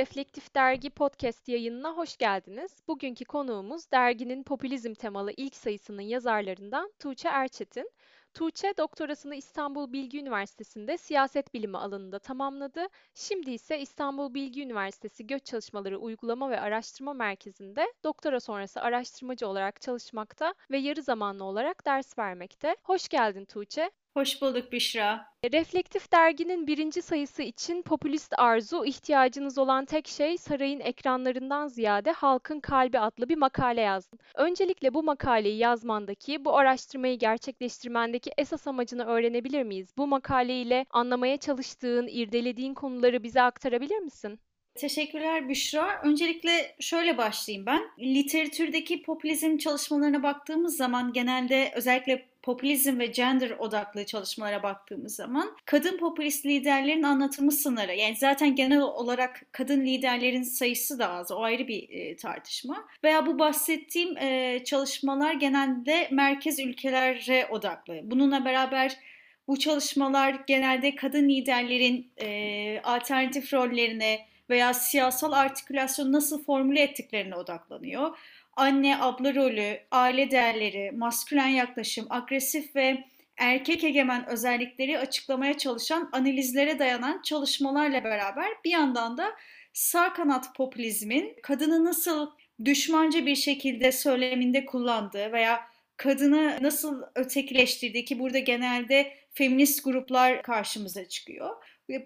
Reflektif Dergi podcast yayınına hoş geldiniz. Bugünkü konuğumuz derginin popülizm temalı ilk sayısının yazarlarından Tuğçe Erçetin. Tuğçe doktorasını İstanbul Bilgi Üniversitesi'nde siyaset bilimi alanında tamamladı. Şimdi ise İstanbul Bilgi Üniversitesi Göç Çalışmaları Uygulama ve Araştırma Merkezi'nde doktora sonrası araştırmacı olarak çalışmakta ve yarı zamanlı olarak ders vermekte. Hoş geldin Tuğçe. Hoş bulduk Büşra. Reflektif derginin birinci sayısı için popülist arzu, ihtiyacınız olan tek şey sarayın ekranlarından ziyade halkın kalbi adlı bir makale yazdın. Öncelikle bu makaleyi yazmandaki, bu araştırmayı gerçekleştirmendeki esas amacını öğrenebilir miyiz? Bu makaleyle anlamaya çalıştığın, irdelediğin konuları bize aktarabilir misin? Teşekkürler Büşra. Öncelikle şöyle başlayayım ben. Literatürdeki popülizm çalışmalarına baktığımız zaman genelde özellikle popülizm ve gender odaklı çalışmalara baktığımız zaman kadın popülist liderlerin anlatımı sınırı. Yani zaten genel olarak kadın liderlerin sayısı da az o ayrı bir e, tartışma. Veya bu bahsettiğim e, çalışmalar genelde merkez ülkelere odaklı. Bununla beraber bu çalışmalar genelde kadın liderlerin e, alternatif rollerine veya siyasal artikülasyon nasıl formüle ettiklerine odaklanıyor anne abla rolü, aile değerleri, maskülen yaklaşım, agresif ve erkek egemen özellikleri açıklamaya çalışan analizlere dayanan çalışmalarla beraber bir yandan da sağ kanat popülizmin kadını nasıl düşmanca bir şekilde söyleminde kullandığı veya kadını nasıl ötekileştirdiği ki burada genelde feminist gruplar karşımıza çıkıyor.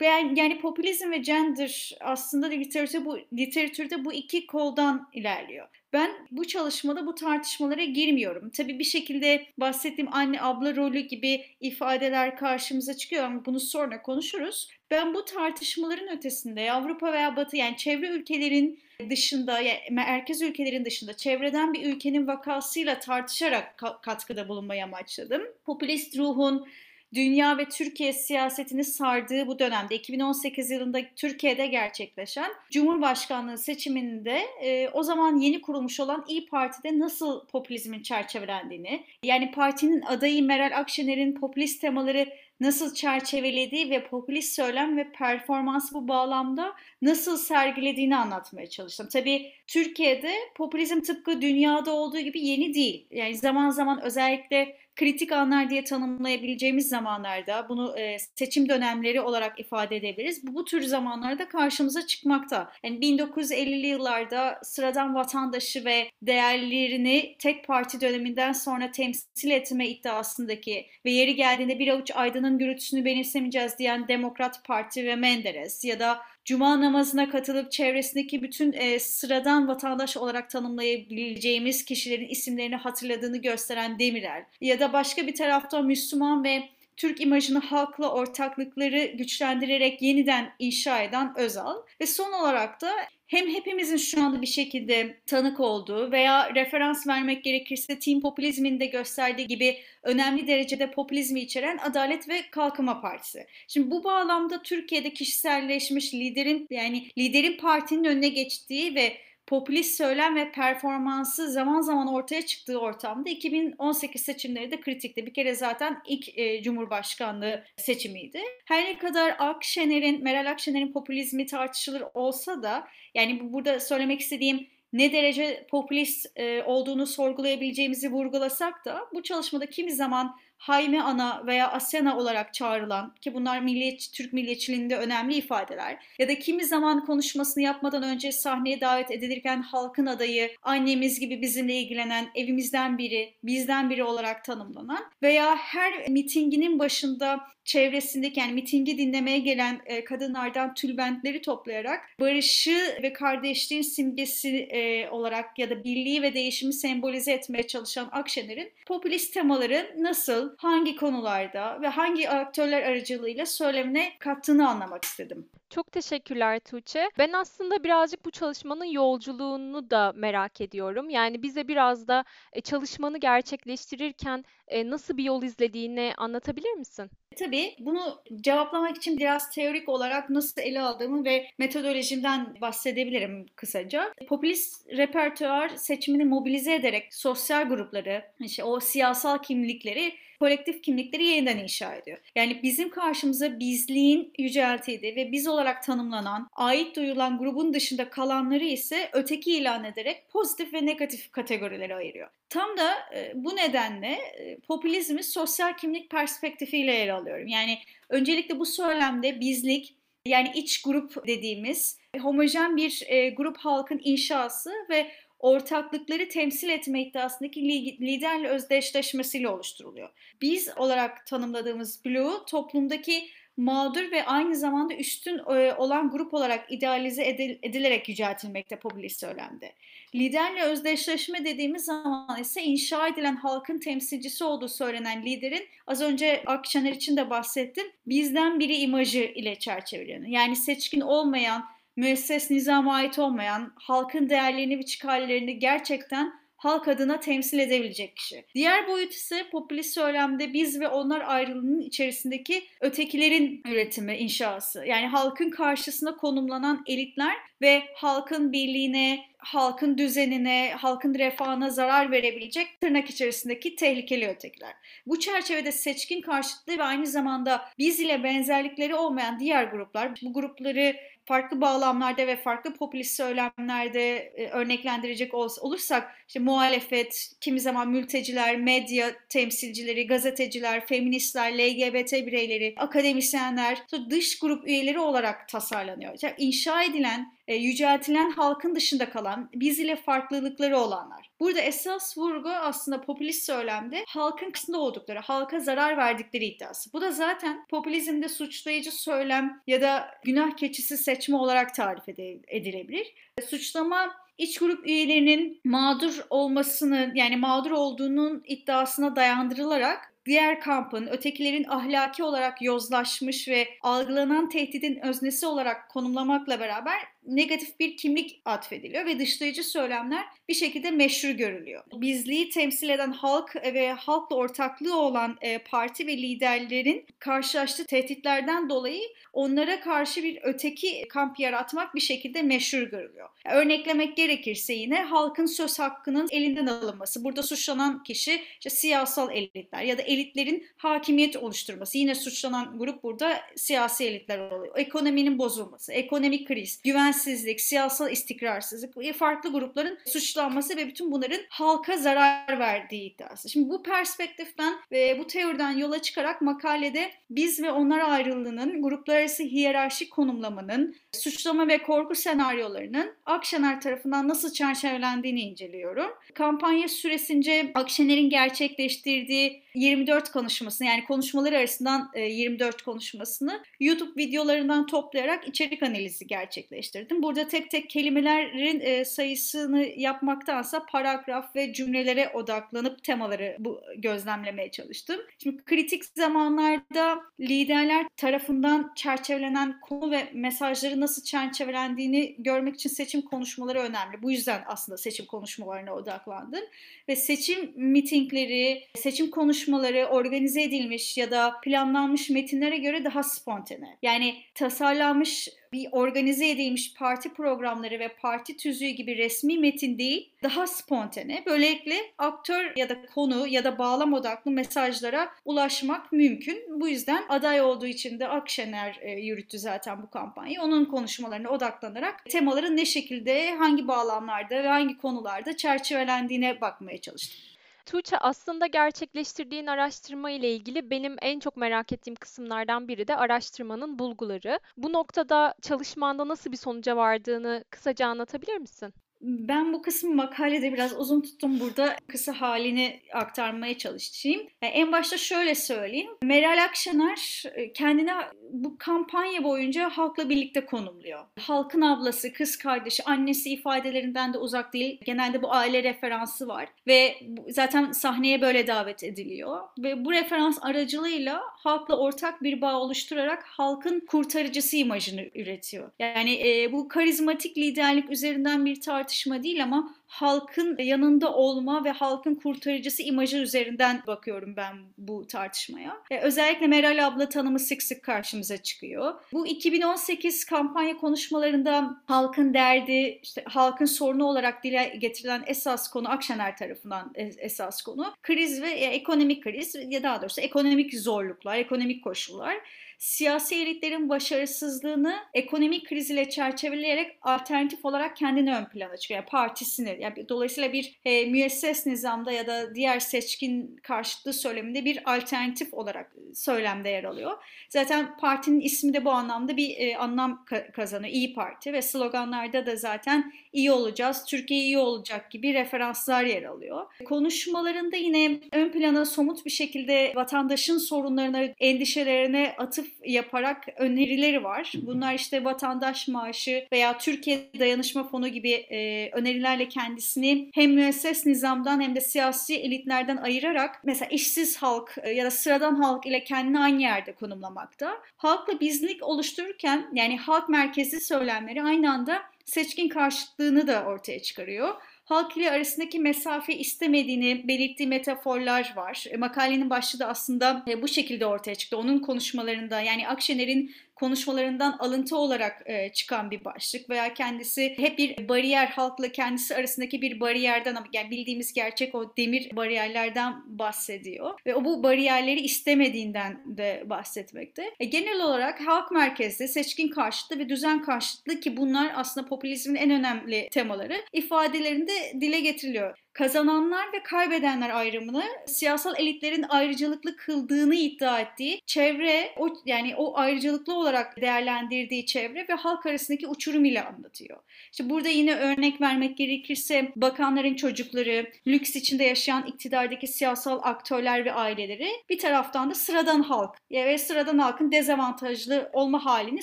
Ben, yani popülizm ve gender aslında literatürde bu, literatürde bu iki koldan ilerliyor. Ben bu çalışmada bu tartışmalara girmiyorum. Tabii bir şekilde bahsettiğim anne abla rolü gibi ifadeler karşımıza çıkıyor ama bunu sonra konuşuruz. Ben bu tartışmaların ötesinde Avrupa veya Batı yani çevre ülkelerin dışında, yani merkez ülkelerin dışında çevreden bir ülkenin vakasıyla tartışarak katkıda bulunmayı amaçladım. Popülist ruhun dünya ve Türkiye siyasetini sardığı bu dönemde 2018 yılında Türkiye'de gerçekleşen Cumhurbaşkanlığı seçiminde e, o zaman yeni kurulmuş olan İyi Parti'de nasıl popülizmin çerçevelendiğini yani partinin adayı Meral Akşener'in popülist temaları nasıl çerçevelediği ve popülist söylem ve performansı bu bağlamda nasıl sergilediğini anlatmaya çalıştım. Tabii Türkiye'de popülizm tıpkı dünyada olduğu gibi yeni değil. Yani zaman zaman özellikle kritik anlar diye tanımlayabileceğimiz zamanlarda bunu e, seçim dönemleri olarak ifade edebiliriz. Bu, bu tür zamanlarda karşımıza çıkmakta. Yani 1950'li yıllarda sıradan vatandaşı ve değerlerini tek parti döneminden sonra temsil etme iddiasındaki ve yeri geldiğinde bir avuç aydının gürültüsünü benimsemeyeceğiz diyen Demokrat Parti ve Menderes ya da cuma namazına katılıp çevresindeki bütün e, sıradan vatandaş olarak tanımlayabileceğimiz kişilerin isimlerini hatırladığını gösteren Demirel ya da başka bir tarafta Müslüman ve Türk imajını halkla ortaklıkları güçlendirerek yeniden inşa eden Özal ve son olarak da hem hepimizin şu anda bir şekilde tanık olduğu veya referans vermek gerekirse Team Popülizmin de gösterdiği gibi önemli derecede popülizmi içeren Adalet ve Kalkınma Partisi. Şimdi bu bağlamda Türkiye'de kişiselleşmiş liderin yani liderin partinin önüne geçtiği ve popülist söylem ve performansı zaman zaman ortaya çıktığı ortamda 2018 seçimleri de kritikti. Bir kere zaten ilk e, Cumhurbaşkanlığı seçimiydi. Her ne kadar Akşener'in, Meral Akşener'in popülizmi tartışılır olsa da yani bu burada söylemek istediğim ne derece popülist e, olduğunu sorgulayabileceğimizi vurgulasak da bu çalışmada kimi zaman Hayme Ana veya Asena olarak çağrılan ki bunlar milliyetçi, Türk milliyetçiliğinde önemli ifadeler ya da kimi zaman konuşmasını yapmadan önce sahneye davet edilirken halkın adayı, annemiz gibi bizimle ilgilenen, evimizden biri, bizden biri olarak tanımlanan veya her mitinginin başında çevresindeki yani mitingi dinlemeye gelen e, kadınlardan tülbentleri toplayarak barışı ve kardeşliğin simgesi e, olarak ya da birliği ve değişimi sembolize etmeye çalışan Akşener'in popülist temaları nasıl, hangi konularda ve hangi aktörler aracılığıyla söylemine kattığını anlamak istedim. Çok teşekkürler Tuğçe. Ben aslında birazcık bu çalışmanın yolculuğunu da merak ediyorum. Yani bize biraz da e, çalışmanı gerçekleştirirken e, nasıl bir yol izlediğini anlatabilir misin? Tabii bunu cevaplamak için biraz teorik olarak nasıl ele aldığımı ve metodolojimden bahsedebilirim kısaca. Popülist repertuar seçimini mobilize ederek sosyal grupları, işte o siyasal kimlikleri kolektif kimlikleri yeniden inşa ediyor. Yani bizim karşımıza bizliğin yüceltildiği ve biz olarak tanımlanan, ait duyulan grubun dışında kalanları ise öteki ilan ederek pozitif ve negatif kategorilere ayırıyor. Tam da e, bu nedenle e, popülizmi sosyal kimlik perspektifiyle ele alıyorum. Yani öncelikle bu söylemde bizlik, yani iç grup dediğimiz homojen bir e, grup halkın inşası ve ortaklıkları temsil etme iddiasındaki liderle özdeşleşmesiyle oluşturuluyor. Biz olarak tanımladığımız Blue toplumdaki mağdur ve aynı zamanda üstün e, olan grup olarak idealize edilerek yüceltilmekte popülist söylemde. Liderle özdeşleşme dediğimiz zaman ise inşa edilen halkın temsilcisi olduğu söylenen liderin az önce Akşener için de bahsettim bizden biri imajı ile çerçeveleniyor. Yani seçkin olmayan, müesses nizama ait olmayan, halkın değerlerini ve çıkarlarını gerçekten halk adına temsil edebilecek kişi. Diğer boyut ise popülist söylemde biz ve onlar ayrılığının içerisindeki ötekilerin üretimi, inşası. Yani halkın karşısına konumlanan elitler ve halkın birliğine, halkın düzenine, halkın refahına zarar verebilecek tırnak içerisindeki tehlikeli ötekiler. Bu çerçevede seçkin karşıtlığı ve aynı zamanda biz ile benzerlikleri olmayan diğer gruplar, bu grupları farklı bağlamlarda ve farklı popülist söylemlerde e, örneklendirecek ol, olursak işte muhalefet, kimi zaman mülteciler, medya temsilcileri, gazeteciler, feministler, LGBT bireyleri, akademisyenler, dış grup üyeleri olarak tasarlanıyor. Yani inşa edilen e, yüceltilen halkın dışında kalan, biz ile farklılıkları olanlar. Burada esas vurgu aslında popülist söylemde halkın kısmında oldukları, halka zarar verdikleri iddiası. Bu da zaten popülizmde suçlayıcı söylem ya da günah keçisi seçme olarak tarif edilebilir. Suçlama iç grup üyelerinin mağdur olmasını yani mağdur olduğunun iddiasına dayandırılarak diğer kampın ötekilerin ahlaki olarak yozlaşmış ve algılanan tehdidin öznesi olarak konumlamakla beraber negatif bir kimlik atfediliyor ve dışlayıcı söylemler bir şekilde meşru görülüyor. Bizliği temsil eden halk ve halkla ortaklığı olan e, parti ve liderlerin karşılaştığı tehditlerden dolayı onlara karşı bir öteki kamp yaratmak bir şekilde meşru görülüyor. Örneklemek gerekirse yine halkın söz hakkının elinden alınması. Burada suçlanan kişi işte siyasal elitler ya da elitlerin hakimiyet oluşturması. Yine suçlanan grup burada siyasi elitler oluyor. Ekonominin bozulması, ekonomik kriz, güvensizlik, siyasal istikrarsızlık, farklı grupların suçlanması ve bütün bunların halka zarar verdiği iddiası. Şimdi bu perspektiften ve bu teoriden yola çıkarak makalede biz ve onlar ayrılığının gruplar arası hiyerarşik konumlamanın, suçlama ve korku senaryolarının Akşener tarafından nasıl çerçevelendiğini inceliyorum. Kampanya süresince Akşener'in gerçekleştirdiği 24 konuşmasını yani konuşmaları arasından 24 e, konuşmasını YouTube videolarından toplayarak içerik analizi gerçekleştirdim. Burada tek tek kelimelerin e, sayısını yapmaktansa paragraf ve cümlelere odaklanıp temaları bu gözlemlemeye çalıştım. Şimdi kritik zamanlarda liderler tarafından çerçevelenen konu ve mesajları nasıl çerçevelendiğini görmek için seçim konuşmaları önemli. Bu yüzden aslında seçim konuşmalarına odaklandım ve seçim mitingleri, seçim konuşmaları organize edilmiş ya da planlanmış metinlere göre daha spontane. Yani tasarlanmış bir organize edilmiş parti programları ve parti tüzüğü gibi resmi metin değil, daha spontane. Böylelikle aktör ya da konu ya da bağlam odaklı mesajlara ulaşmak mümkün. Bu yüzden aday olduğu için de Akşener e, yürüttü zaten bu kampanyayı. Onun konuşmalarına odaklanarak temaların ne şekilde, hangi bağlamlarda ve hangi konularda çerçevelendiğine bakmaya çalıştım. Tuğçe aslında gerçekleştirdiğin araştırma ile ilgili benim en çok merak ettiğim kısımlardan biri de araştırmanın bulguları. Bu noktada çalışmanda nasıl bir sonuca vardığını kısaca anlatabilir misin? Ben bu kısmı makalede biraz uzun tuttum. Burada kısa halini aktarmaya çalışayım. En başta şöyle söyleyeyim. Meral Akşener e, kendine bu kampanya boyunca halkla birlikte konumluyor. Halkın ablası, kız kardeşi, annesi ifadelerinden de uzak değil. Genelde bu aile referansı var ve zaten sahneye böyle davet ediliyor. Ve bu referans aracılığıyla halkla ortak bir bağ oluşturarak halkın kurtarıcısı imajını üretiyor. Yani e, bu karizmatik liderlik üzerinden bir tartışma değil ama halkın yanında olma ve halkın kurtarıcısı imajı üzerinden bakıyorum ben bu tartışmaya. E, özellikle Meral abla tanımı sık sık karşımıza çıkıyor. Bu 2018 kampanya konuşmalarında halkın derdi, işte halkın sorunu olarak dile getirilen esas konu Akşener tarafından esas konu kriz ve e, ekonomik kriz ya daha doğrusu ekonomik zorluklar, ekonomik koşullar siyasi elitlerin başarısızlığını ekonomik kriz ile çerçeveleyerek alternatif olarak kendini ön plana çıkıyor. Yani partisini. Yani dolayısıyla bir e, müesses nizamda ya da diğer seçkin karşıtlığı söyleminde bir alternatif olarak söylemde yer alıyor. Zaten partinin ismi de bu anlamda bir e, anlam ka- kazanıyor. İyi Parti ve sloganlarda da zaten iyi olacağız, Türkiye iyi olacak gibi referanslar yer alıyor. Konuşmalarında yine ön plana somut bir şekilde vatandaşın sorunlarına, endişelerine atıf yaparak önerileri var. Bunlar işte vatandaş maaşı veya Türkiye Dayanışma Fonu gibi e, önerilerle kendisini hem müesses nizamdan hem de siyasi elitlerden ayırarak mesela işsiz halk e, ya da sıradan halk ile kendini aynı yerde konumlamakta. Halkla bizlik oluştururken yani halk merkezli söylemleri aynı anda seçkin karşıtlığını da ortaya çıkarıyor halk ile arasındaki mesafe istemediğini belirttiği metaforlar var. E, makalenin başlığı da aslında e, bu şekilde ortaya çıktı. Onun konuşmalarında yani Akşener'in konuşmalarından alıntı olarak e, çıkan bir başlık veya kendisi hep bir bariyer halkla kendisi arasındaki bir bariyerden yani bildiğimiz gerçek o demir bariyerlerden bahsediyor ve o bu bariyerleri istemediğinden de bahsetmekte. E, genel olarak halk merkezli, seçkin karşıtı ve düzen karşıtı ki bunlar aslında popülizmin en önemli temaları ifadelerinde dile getiriliyor kazananlar ve kaybedenler ayrımını siyasal elitlerin ayrıcalıklı kıldığını iddia ettiği çevre o yani o ayrıcalıklı olarak değerlendirdiği çevre ve halk arasındaki uçurum ile anlatıyor. İşte burada yine örnek vermek gerekirse bakanların çocukları, lüks içinde yaşayan iktidardaki siyasal aktörler ve aileleri bir taraftan da sıradan halk ve sıradan halkın dezavantajlı olma halini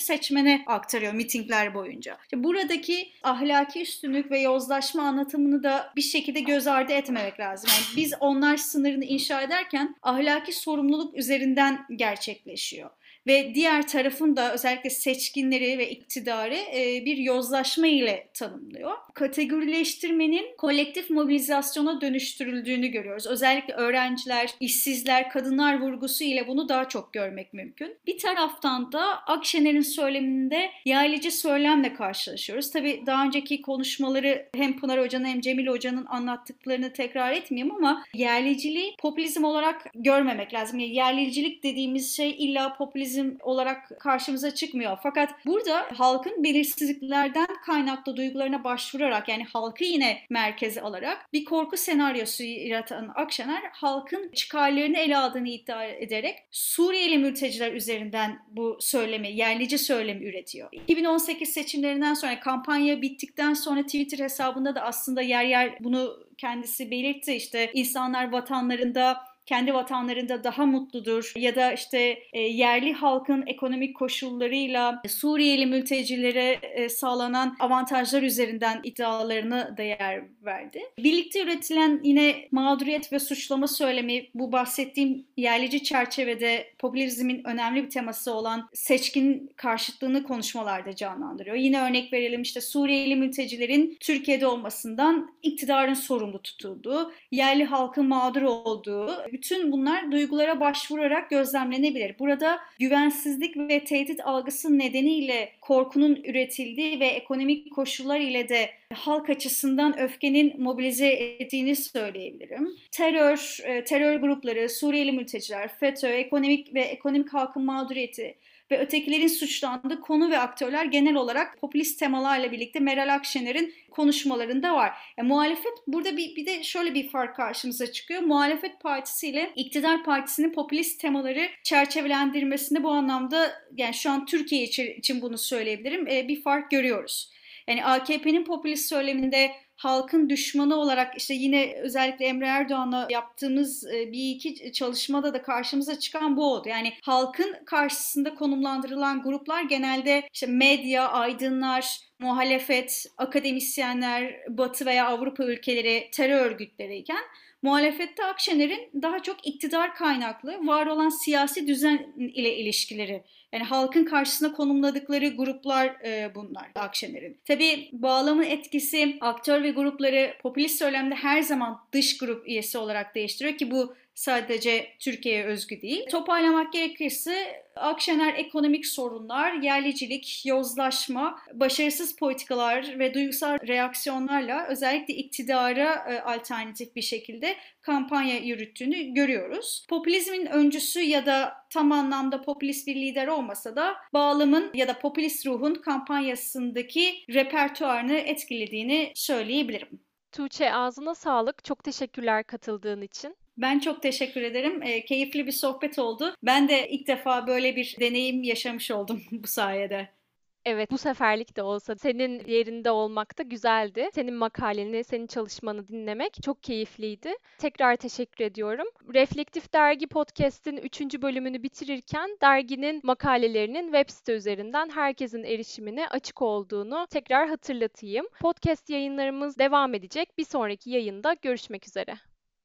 seçmene aktarıyor mitingler boyunca. İşte buradaki ahlaki üstünlük ve yozlaşma anlatımını da bir şekilde göz göz ardı etmemek lazım. Yani biz onlar sınırını inşa ederken ahlaki sorumluluk üzerinden gerçekleşiyor ve diğer tarafın da özellikle seçkinleri ve iktidarı e, bir yozlaşma ile tanımlıyor. Kategorileştirmenin kolektif mobilizasyona dönüştürüldüğünü görüyoruz. Özellikle öğrenciler, işsizler, kadınlar vurgusu ile bunu daha çok görmek mümkün. Bir taraftan da Akşener'in söyleminde yaylıcı söylemle karşılaşıyoruz. Tabii daha önceki konuşmaları hem Pınar Hoca'nın hem Cemil Hoca'nın anlattıklarını tekrar etmeyeyim ama yerliciliği popülizm olarak görmemek lazım. Yani yerlicilik dediğimiz şey illa popülizm popülizm olarak karşımıza çıkmıyor. Fakat burada halkın belirsizliklerden kaynaklı duygularına başvurarak yani halkı yine merkeze alarak bir korku senaryosu yaratan Akşener halkın çıkarlarını ele aldığını iddia ederek Suriyeli mülteciler üzerinden bu söylemi, yerlici söylemi üretiyor. 2018 seçimlerinden sonra kampanya bittikten sonra Twitter hesabında da aslında yer yer bunu kendisi belirtti. İşte insanlar vatanlarında kendi vatanlarında daha mutludur ya da işte e, yerli halkın ekonomik koşullarıyla Suriyeli mültecilere e, sağlanan avantajlar üzerinden iddialarını değer verdi. Birlikte üretilen yine mağduriyet ve suçlama söylemi bu bahsettiğim yerlici çerçevede popülizmin önemli bir teması olan seçkin karşıtlığını konuşmalarda canlandırıyor. Yine örnek verelim işte Suriyeli mültecilerin Türkiye'de olmasından iktidarın sorumlu tutulduğu, yerli halkın mağdur olduğu, bütün bunlar duygulara başvurarak gözlemlenebilir. Burada güvensizlik ve tehdit algısı nedeniyle korkunun üretildiği ve ekonomik koşullar ile de halk açısından öfkenin mobilize ettiğini söyleyebilirim. Terör, e, terör grupları, Suriyeli mülteciler, FETÖ, ekonomik ve ekonomik halkın mağduriyeti, ve ötekilerin suçlandığı konu ve aktörler genel olarak popülist temalarla birlikte Meral Akşener'in konuşmalarında var. Yani muhalefet burada bir, bir de şöyle bir fark karşımıza çıkıyor. Muhalefet partisi ile iktidar partisinin popülist temaları çerçevelendirmesinde bu anlamda yani şu an Türkiye için bunu söyleyebilirim e, bir fark görüyoruz. Yani AKP'nin popülist söyleminde halkın düşmanı olarak işte yine özellikle Emre Erdoğan'la yaptığımız e, bir iki çalışmada da karşımıza çıkan bu oldu. Yani halkın karşısında konumlandırılan gruplar genelde işte medya, aydınlar, muhalefet, akademisyenler, Batı veya Avrupa ülkeleri terör örgütleriyken muhalefette Akşener'in daha çok iktidar kaynaklı var olan siyasi düzen ile ilişkileri yani halkın karşısına konumladıkları gruplar e, bunlar Akşener'in. Tabii bağlamın etkisi aktör ve grupları popülist söylemde her zaman dış grup üyesi olarak değiştiriyor ki bu sadece Türkiye'ye özgü değil. Toparlamak gerekirse Akşener ekonomik sorunlar, yerlicilik, yozlaşma, başarısız politikalar ve duygusal reaksiyonlarla özellikle iktidara e, alternatif bir şekilde kampanya yürüttüğünü görüyoruz. Popülizmin öncüsü ya da tam anlamda popülist bir lider olmasa da bağlamın ya da popülist ruhun kampanyasındaki repertuarını etkilediğini söyleyebilirim. Tuğçe ağzına sağlık. Çok teşekkürler katıldığın için. Ben çok teşekkür ederim. E, keyifli bir sohbet oldu. Ben de ilk defa böyle bir deneyim yaşamış oldum bu sayede. Evet, bu seferlik de olsa senin yerinde olmak da güzeldi. Senin makaleni, senin çalışmanı dinlemek çok keyifliydi. Tekrar teşekkür ediyorum. Reflektif Dergi Podcast'in 3. bölümünü bitirirken derginin makalelerinin web site üzerinden herkesin erişimine açık olduğunu tekrar hatırlatayım. Podcast yayınlarımız devam edecek. Bir sonraki yayında görüşmek üzere.